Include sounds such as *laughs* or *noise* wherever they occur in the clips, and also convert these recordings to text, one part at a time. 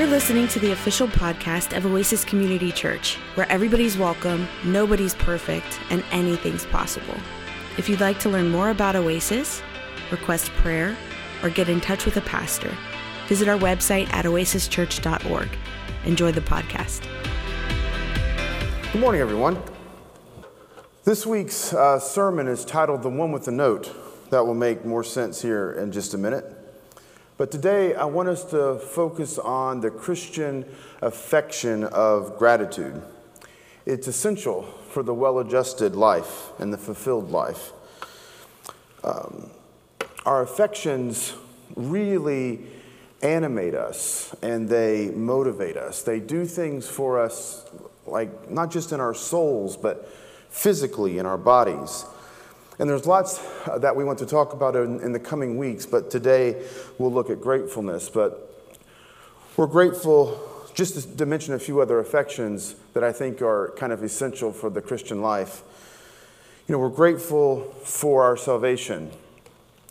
You're listening to the official podcast of Oasis Community Church, where everybody's welcome, nobody's perfect, and anything's possible. If you'd like to learn more about Oasis, request prayer, or get in touch with a pastor, visit our website at oasischurch.org. Enjoy the podcast. Good morning, everyone. This week's uh, sermon is titled The One with the Note. That will make more sense here in just a minute. But today, I want us to focus on the Christian affection of gratitude. It's essential for the well adjusted life and the fulfilled life. Um, our affections really animate us and they motivate us. They do things for us, like not just in our souls, but physically in our bodies. And there's lots uh, that we want to talk about in, in, the coming weeks, but today we'll look at gratefulness. But we're grateful, just to mention a few other affections that I think are kind of essential for the Christian life. You know, we're grateful for our salvation.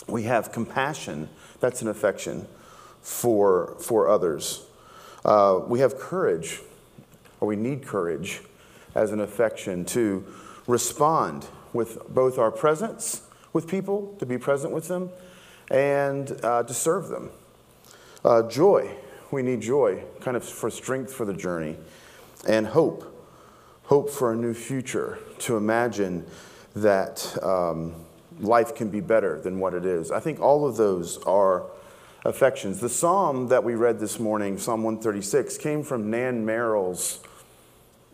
We have compassion, that's an affection for, for others. Uh, we have courage, or we need courage as an affection to respond with both our presence with people, to be present with them, and uh, to serve them. Uh, joy, we need joy, kind of for strength for the journey, and hope, hope for a new future, to imagine that um, life can be better than what it is. I think all of those are affections. The psalm that we read this morning, Psalm 136, came from Nan Merrill's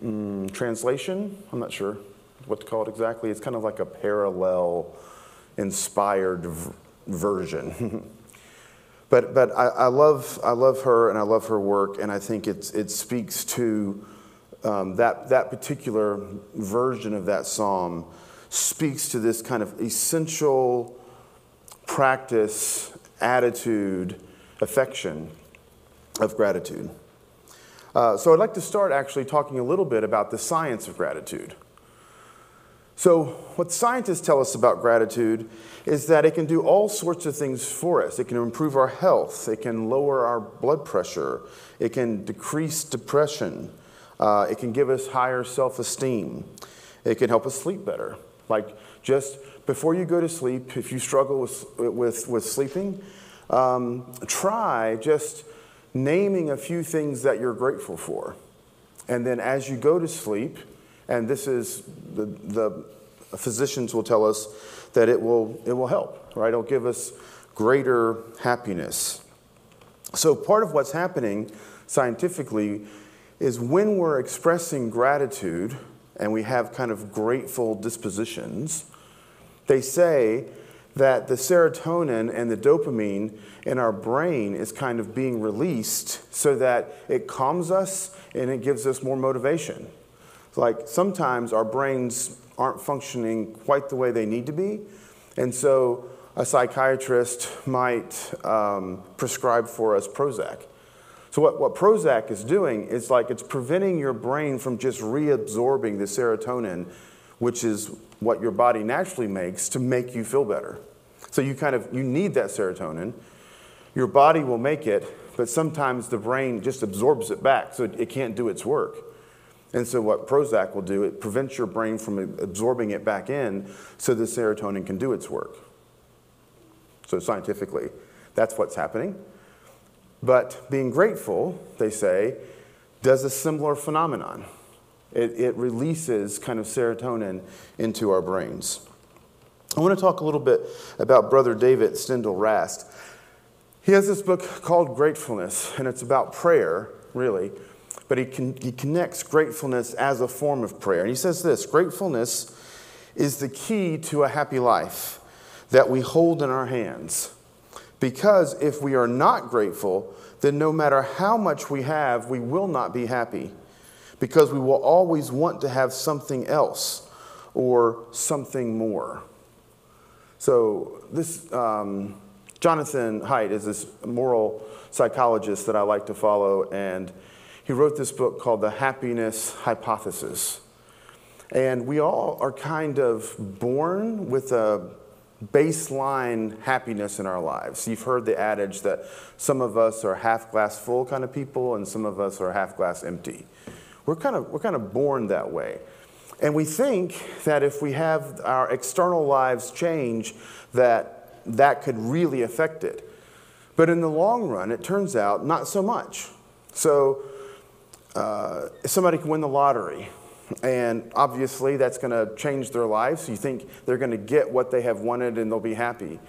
um, translation. I'm not sure what to call it exactly. It's kind of like a parallel inspired v- version. *laughs* but but I, I, love, I love her and I love her work, and I think it's, it speaks to um, that, that particular version of that psalm speaks to this kind of essential practice, attitude, affection of gratitude. Uh, so I'd like to start actually talking a little bit about the science of gratitude. So, what scientists tell us about gratitude is that it can do all sorts of things for us. It can improve our health, it can lower our blood pressure, it can decrease depression, uh, it can give us higher self esteem, it can help us sleep better. Like, just before you go to sleep, if you struggle with, with, with sleeping, um, try just naming a few things that you're grateful for. And then as you go to sleep, and this is the, the physicians will tell us that it will, it will help, right? It'll give us greater happiness. So, part of what's happening scientifically is when we're expressing gratitude and we have kind of grateful dispositions, they say that the serotonin and the dopamine in our brain is kind of being released so that it calms us and it gives us more motivation like sometimes our brains aren't functioning quite the way they need to be. And so a psychiatrist might um, prescribe for us Prozac. So, what, what Prozac is doing is like it's preventing your brain from just reabsorbing the serotonin, which is what your body naturally makes to make you feel better. So, you kind of you need that serotonin. Your body will make it, but sometimes the brain just absorbs it back, so it, it can't do its work. And so, what Prozac will do, it prevents your brain from absorbing it back in so the serotonin can do its work. So, scientifically, that's what's happening. But being grateful, they say, does a similar phenomenon. It, it releases kind of serotonin into our brains. I want to talk a little bit about Brother David Steindl-Rast. He has this book called Gratefulness, and it's about prayer, really but he, can, he connects gratefulness as a form of prayer. And he says this gratefulness is the key to a happy life that we hold in our hands. Because if we are not grateful, then no matter how much we have, we will not be happy. Because we will always want to have something else or something more. So, this um, Jonathan Haidt is this moral psychologist that I like to follow, and he wrote this book called The Happiness Hypothesis. And we all are kind of born with a baseline happiness in our lives. You've heard the adage that some of us are half glass full kind of people and some of us are half glass empty. We're kind of, we're kind of born that way. And we think that if we have our external lives change, that that could really affect it. But in the long run, it turns out not so much. So uh, somebody can win the lottery, and obviously that's going to change their lives. You think they're going to get what they have wanted and they'll be happy.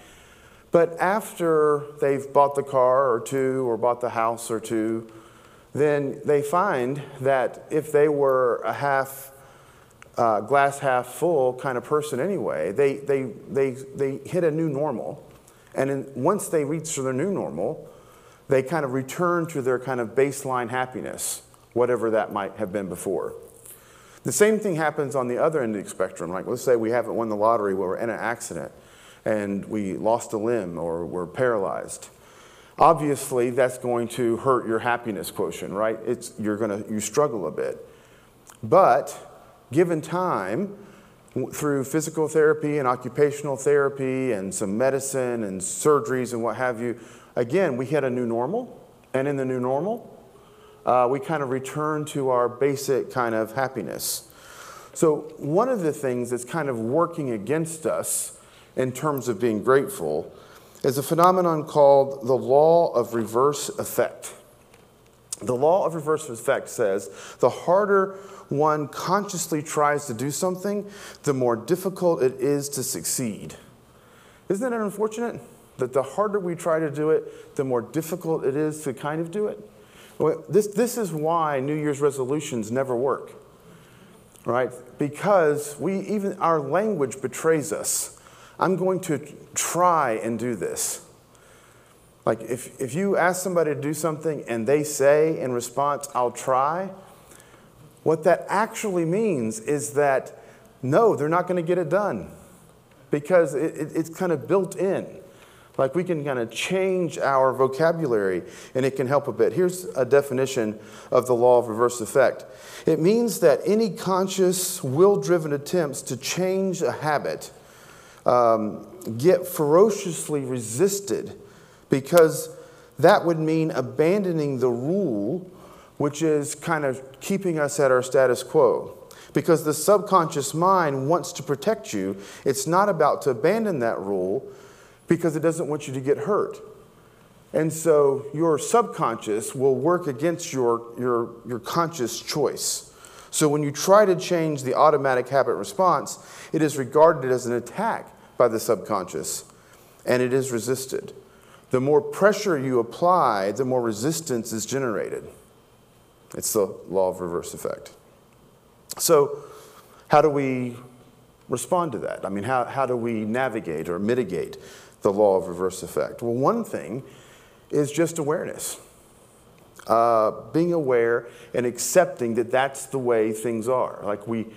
But after they've bought the car or two or bought the house or two, then they find that if they were a half uh, glass half full kind of person anyway, they, they, they, they hit a new normal. And in, once they reach their new normal, they kind of return to their kind of baseline happiness, whatever that might have been before. The same thing happens on the other end of the spectrum. Like, let's say we haven't won the lottery, we're in an accident and we lost a limb or we're paralyzed. Obviously, that's going to hurt your happiness quotient, right? It's, you're going to you struggle a bit. But given time, through physical therapy and occupational therapy and some medicine and surgeries and what have you, again, we hit a new normal. And in the new normal, uh, we kind of return to our basic kind of happiness. So, one of the things that's kind of working against us in terms of being grateful is a phenomenon called the law of reverse effect. The law of reverse effect says the harder one consciously tries to do something, the more difficult it is to succeed. Isn't that unfortunate? That the harder we try to do it, the more difficult it is to kind of do it? Well, this, this is why New Year's resolutions never work, right? Because we even our language betrays us. I'm going to try and do this. Like if, if you ask somebody to do something and they say in response, I'll try, what that actually means is that no, they're not going to get it done because it, it, it's kind of built in. Like we can kind of change our vocabulary and it can help a bit. Here's a definition of the law of reverse effect it means that any conscious, will driven attempts to change a habit um, get ferociously resisted because that would mean abandoning the rule which is kind of keeping us at our status quo. Because the subconscious mind wants to protect you. It's not about to abandon that rule because it doesn't want you to get hurt. And so your subconscious will work against your, your, your conscious choice. So when you try to change the automatic habit response, it is regarded as an attack by the subconscious and it is resisted. The more pressure you apply, the more resistance is generated. It's the law of reverse effect. So, how do we respond to that? I mean, how, how do we navigate or mitigate the law of reverse effect? Well, one thing is just awareness. Uh, being aware and accepting that that's the way things are. Like we,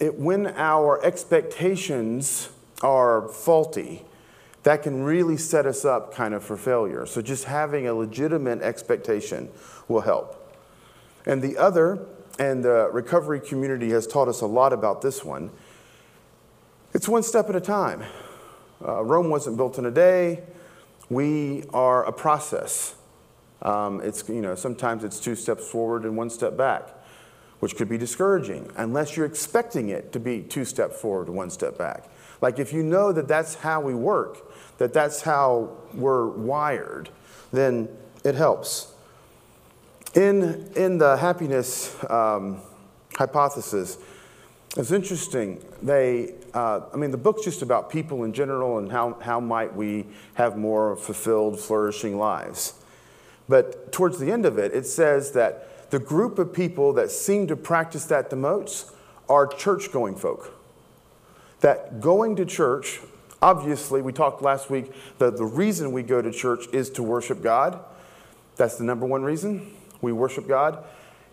it, when our expectations are faulty, that can really set us up kind of for failure. So just having a legitimate expectation will help. And the other, and the recovery community has taught us a lot about this one, it's one step at a time. Uh, Rome wasn't built in a day. We are a process. Um, it's, you know, sometimes it's two steps forward and one step back, which could be discouraging unless you're expecting it to be two steps forward and one step back. Like if you know that that's how we work, that that's how we're wired, then it helps. In, in the happiness um, hypothesis, it's interesting. They, uh, I mean, the book's just about people in general and how, how might we have more fulfilled, flourishing lives. But towards the end of it, it says that the group of people that seem to practice that the most are church going folk. That going to church, obviously, we talked last week that the reason we go to church is to worship God. That's the number one reason we worship God.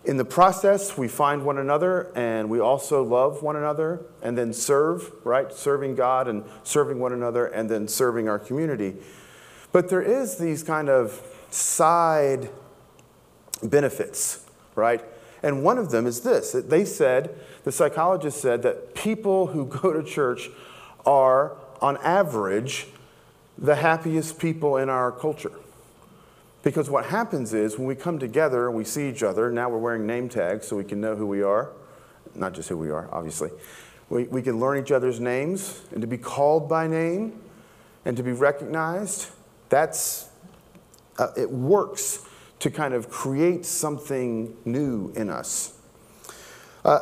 In the process, we find one another and we also love one another and then serve, right? Serving God and serving one another and then serving our community. But there is these kind of side benefits, right? And one of them is this they said, the psychologist said that people who go to church are on average, the happiest people in our culture. Because what happens is when we come together and we see each other, now we're wearing name tags so we can know who we are, not just who we are, obviously. We, we can learn each other's names and to be called by name and to be recognized. That's, uh, it works to kind of create something new in us. Uh,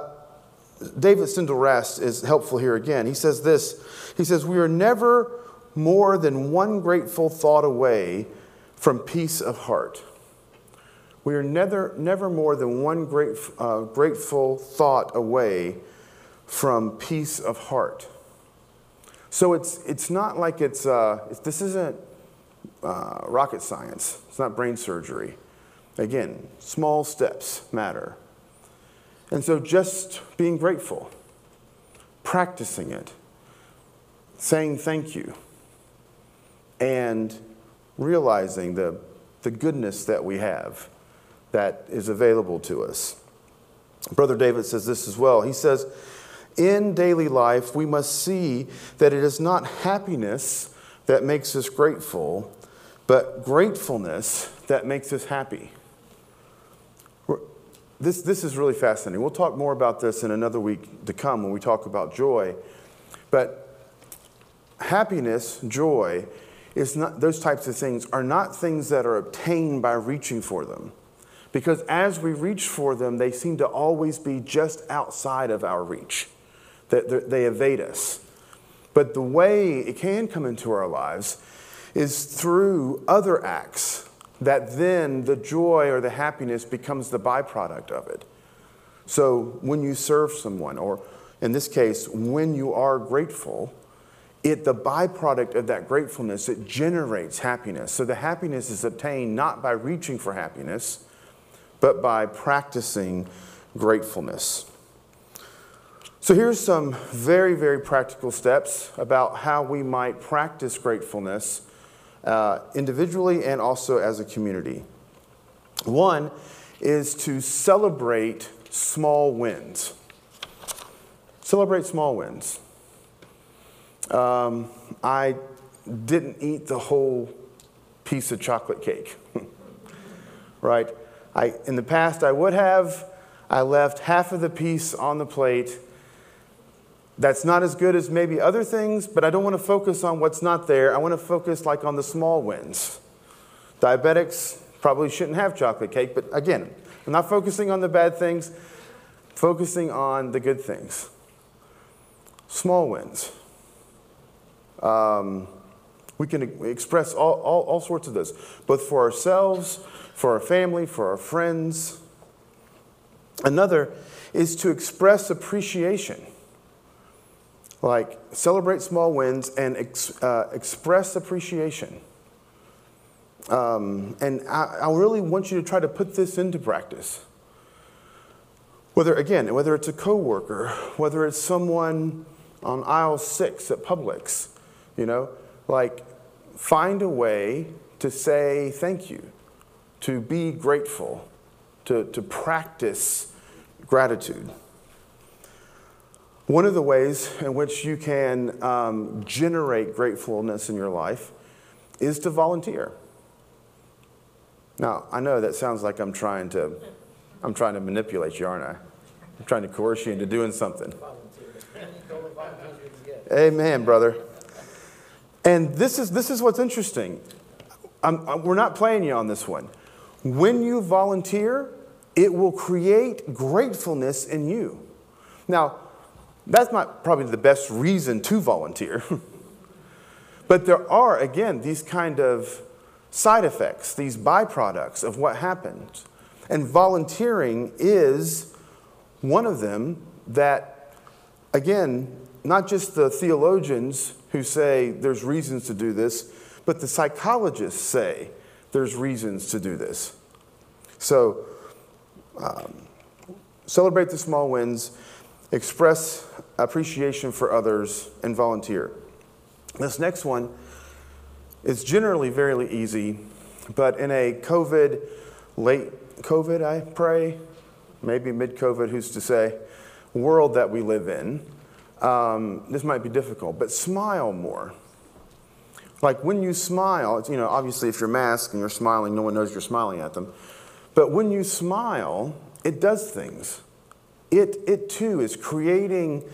David Steindl-Rast is helpful here again. He says this He says, We are never more than one grateful thought away from peace of heart. We are never, never more than one great, uh, grateful thought away from peace of heart. So it's, it's not like it's, uh, it's this isn't uh, rocket science, it's not brain surgery. Again, small steps matter. And so just being grateful, practicing it, saying thank you, and realizing the, the goodness that we have that is available to us. Brother David says this as well. He says, In daily life, we must see that it is not happiness that makes us grateful, but gratefulness that makes us happy. This, this is really fascinating. We'll talk more about this in another week to come when we talk about joy. But happiness, joy, not, those types of things are not things that are obtained by reaching for them. Because as we reach for them, they seem to always be just outside of our reach, that they evade us. But the way it can come into our lives is through other acts that then the joy or the happiness becomes the byproduct of it. So when you serve someone, or in this case, when you are grateful, it the byproduct of that gratefulness it generates happiness. So the happiness is obtained not by reaching for happiness but by practicing gratefulness. So here's some very very practical steps about how we might practice gratefulness uh, individually and also as a community. One is to celebrate small wins. Celebrate small wins um, I didn't eat the whole piece of chocolate cake. *laughs* right? I, in the past, I would have. I left half of the piece on the plate. That's not as good as maybe other things, but I don't want to focus on what's not there. I want to focus like on the small wins. Diabetics probably shouldn't have chocolate cake, but again, I'm not focusing on the bad things, focusing on the good things. Small wins. Um, we can express all, all, all sorts of this, both for ourselves, for our family, for our friends. Another is to express appreciation. Like celebrate small wins and ex, uh, express appreciation. Um, and I, I really want you to try to put this into practice. Whether, again, whether it's a coworker, whether it's someone on aisle six at Publix, you know, like find a way to say thank you, to be grateful, to, to practice gratitude. One of the ways in which you can um, generate gratefulness in your life is to volunteer. Now, I know that sounds like I'm trying to, I'm trying to manipulate you, aren't I? I'm trying to coerce you into doing something. *laughs* Amen, brother. And this is, this is what's interesting. I'm, I'm, we're not playing you on this one. When you volunteer, it will create gratefulness in you. Now, that's not probably the best reason to volunteer. *laughs* but there are, again, these kind of side effects, these byproducts of what happens. And volunteering is one of them that, again, not just the theologians who say there's reasons to do this, but the psychologists say there's reasons to do this. So, um, celebrate the small wins, express appreciation for others, and volunteer. This next one is generally very easy, but in a COVID, late COVID, I pray, maybe mid COVID, who's to say, world that we live in, um, this might be difficult, but smile more. Like when you smile, you know, obviously if you're masked and you're smiling, no one knows you're smiling at them. But when you smile, it does things. It, it too is creating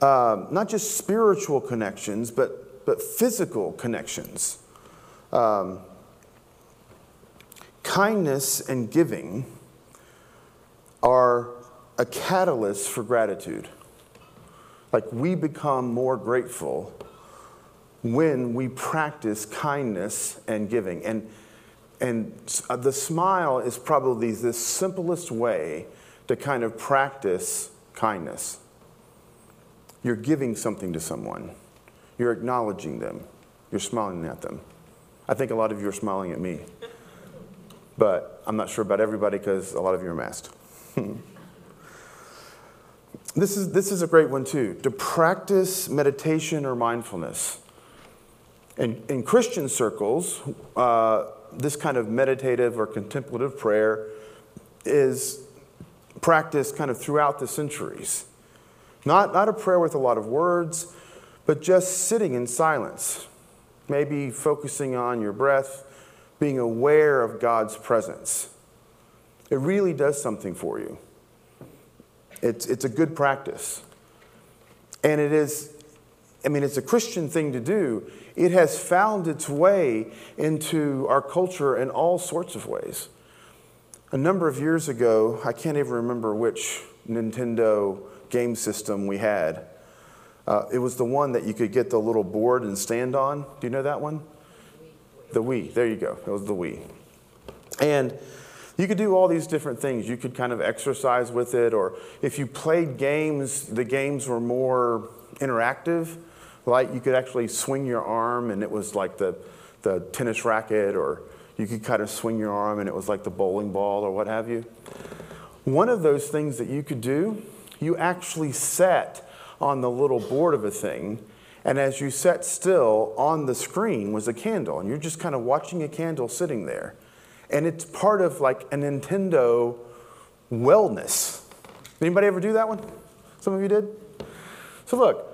uh, not just spiritual connections, but, but physical connections. Um, kindness and giving are a catalyst for gratitude. Like we become more grateful when we practice kindness and giving. And, and uh, the smile is probably the simplest way to kind of practice kindness. You're giving something to someone, you're acknowledging them, you're smiling at them. I think a lot of you are smiling at me, but I'm not sure about everybody because a lot of you are masked. *laughs* this, is, this is a great one too to practice meditation or mindfulness. In, in Christian circles, uh, this kind of meditative or contemplative prayer is practiced kind of throughout the centuries. Not, not a prayer with a lot of words, but just sitting in silence, maybe focusing on your breath, being aware of God's presence. It really does something for you. It's, it's a good practice. And it is, I mean, it's a Christian thing to do. It has found its way into our culture in all sorts of ways. A number of years ago, I can't even remember which Nintendo game system we had. Uh, it was the one that you could get the little board and stand on. Do you know that one? The Wii. There you go. It was the Wii. And you could do all these different things. You could kind of exercise with it, or if you played games, the games were more interactive. Like you could actually swing your arm, and it was like the, the tennis racket, or you could kind of swing your arm, and it was like the bowling ball, or what have you. One of those things that you could do, you actually sat on the little board of a thing, and as you sat still, on the screen was a candle, and you're just kind of watching a candle sitting there. And it's part of like a Nintendo wellness. Anybody ever do that one? Some of you did? So look,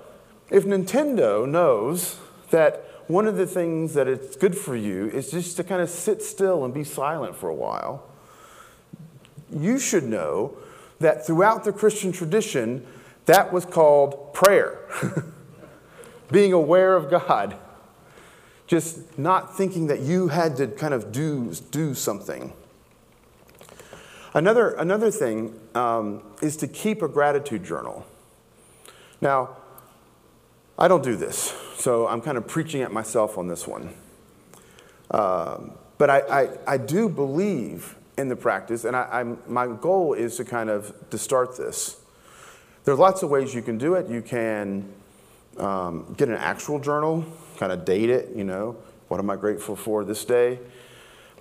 if Nintendo knows that one of the things that it's good for you is just to kind of sit still and be silent for a while, you should know that throughout the Christian tradition, that was called prayer. *laughs* Being aware of God. Just not thinking that you had to kind of do, do something. Another, another thing um, is to keep a gratitude journal. Now, I don't do this, so I'm kind of preaching at myself on this one. Um, but I, I, I, do believe in the practice, and I, my goal is to kind of to start this. There are lots of ways you can do it. You can um, get an actual journal, kind of date it. You know, what am I grateful for this day?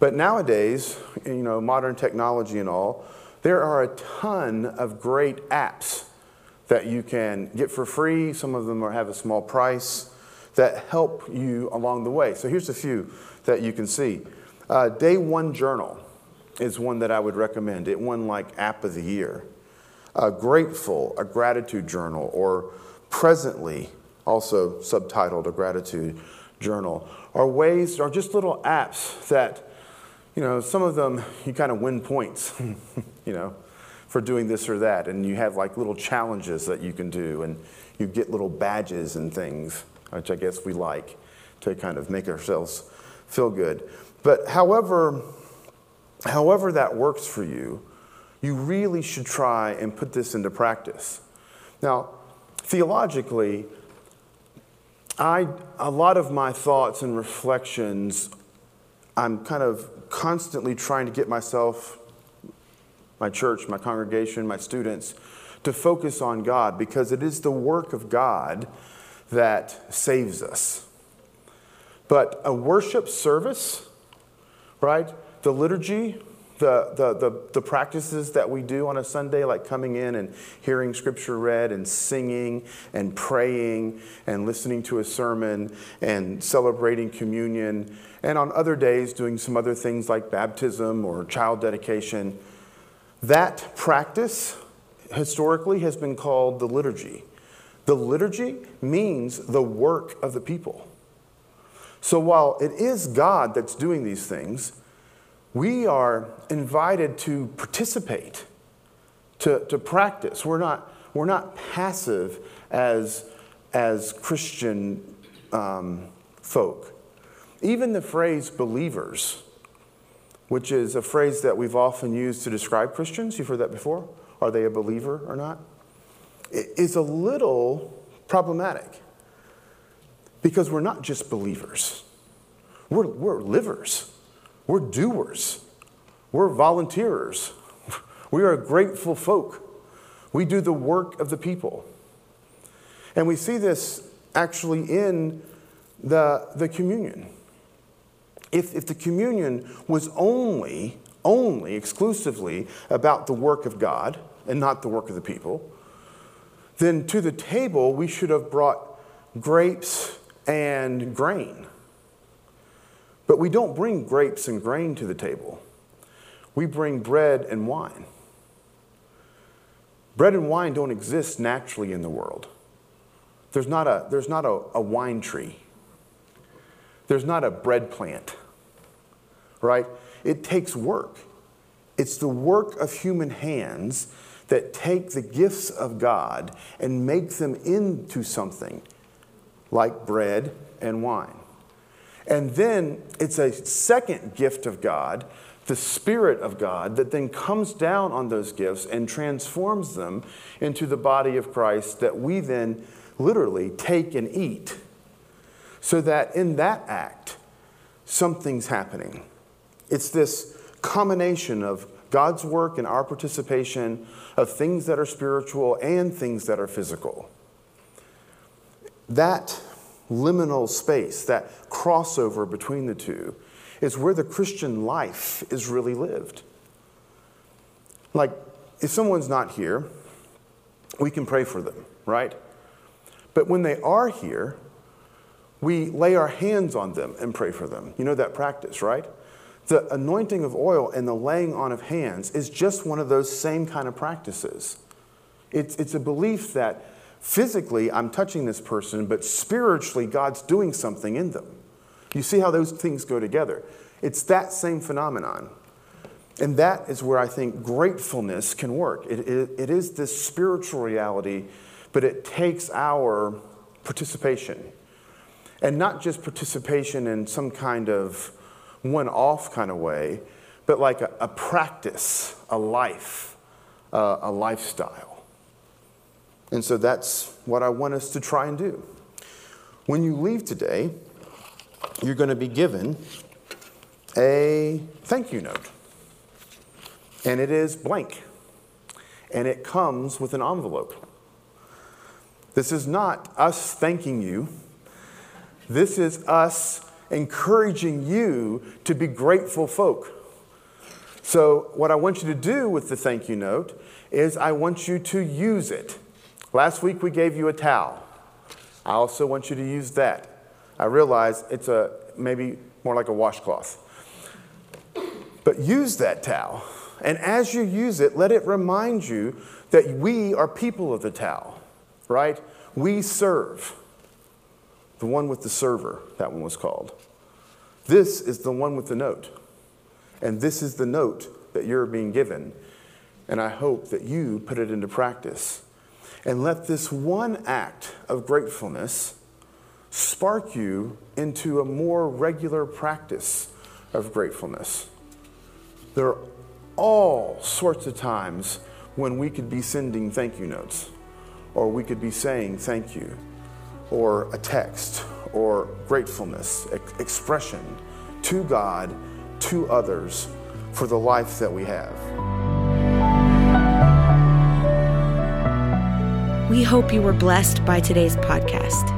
But nowadays, you know, modern technology and all, there are a ton of great apps that you can get for free. Some of them are, have a small price that help you along the way. So here's a few that you can see. Uh, Day One Journal is one that I would recommend. It won like App of the Year. Uh, Grateful, a gratitude journal, or Presently, also subtitled a gratitude journal, are ways, are just little apps that, you know, some of them you kind of win points, *laughs* you know for doing this or that. And you have like little challenges that you can do, and you get little badges and things, which I guess we like to kind of make ourselves feel good. But however, however that works for you, you really should try and put this into practice. Now, theologically, I, a lot of my thoughts and reflections, I'm kind of constantly trying to get myself my church, my congregation, my students, to focus on God because it is the work of God that saves us. But a worship service, right? The liturgy, the, the, the, the, practices that we do on a Sunday, like coming in and hearing scripture read and singing and praying and listening to a sermon and celebrating communion, and on other days doing some other things like baptism or child dedication. That practice historically has been called the liturgy. The liturgy means the work of the people. So while it is God that's doing these things, we are invited to participate, to, to practice. We're not, we're not passive as, as Christian um, folk. Even the phrase believers, which is a phrase that we've often used to describe Christians, you've heard that before? Are they a believer or not? Is a little problematic because we're not just believers, we're, we're livers, we're doers, we're volunteers, we are a grateful folk. We do the work of the people. And we see this actually in the, the communion. If, if the communion was only, only, exclusively about the work of God and not the work of the people, then to the table we should have brought grapes and grain. But we don't bring grapes and grain to the table. We bring bread and wine. Bread and wine don't exist naturally in the world. There's not a, there's not a, a wine tree. There's not a bread plant, right? It takes work. It's the work of human hands that take the gifts of God and make them into something like bread and wine. And then it's a second gift of God, the Spirit of God, that then comes down on those gifts and transforms them into the body of Christ that we then literally take and eat. So that in that act, something's happening. It's this combination of God's work and our participation of things that are spiritual and things that are physical. That liminal space, that crossover between the two, is where the Christian life is really lived. Like, if someone's not here, we can pray for them, right? But when they are here, we lay our hands on them and pray for them. You know that practice, right? The anointing of oil and the laying on of hands is just one of those same kind of practices. It's, it's a belief that physically I'm touching this person, but spiritually God's doing something in them. You see how those things go together. It's that same phenomenon. And that is where I think gratefulness can work. It, it, it is this spiritual reality, but it takes our participation. And not just participation in some kind of one off kind of way, but like a, a practice, a life, uh, a lifestyle. And so that's what I want us to try and do. When you leave today, you're going to be given a thank you note. And it is blank. And it comes with an envelope. This is not us thanking you. This is us encouraging you to be grateful folk. So, what I want you to do with the thank you note is I want you to use it. Last week we gave you a towel. I also want you to use that. I realize it's a maybe more like a washcloth. But use that towel. And as you use it, let it remind you that we are people of the towel, right? We serve. The one with the server, that one was called. This is the one with the note. And this is the note that you're being given. And I hope that you put it into practice. And let this one act of gratefulness spark you into a more regular practice of gratefulness. There are all sorts of times when we could be sending thank you notes, or we could be saying thank you, or a text, or gratefulness, ex- expression to God, to others for the life that we have. We hope you were blessed by today's podcast.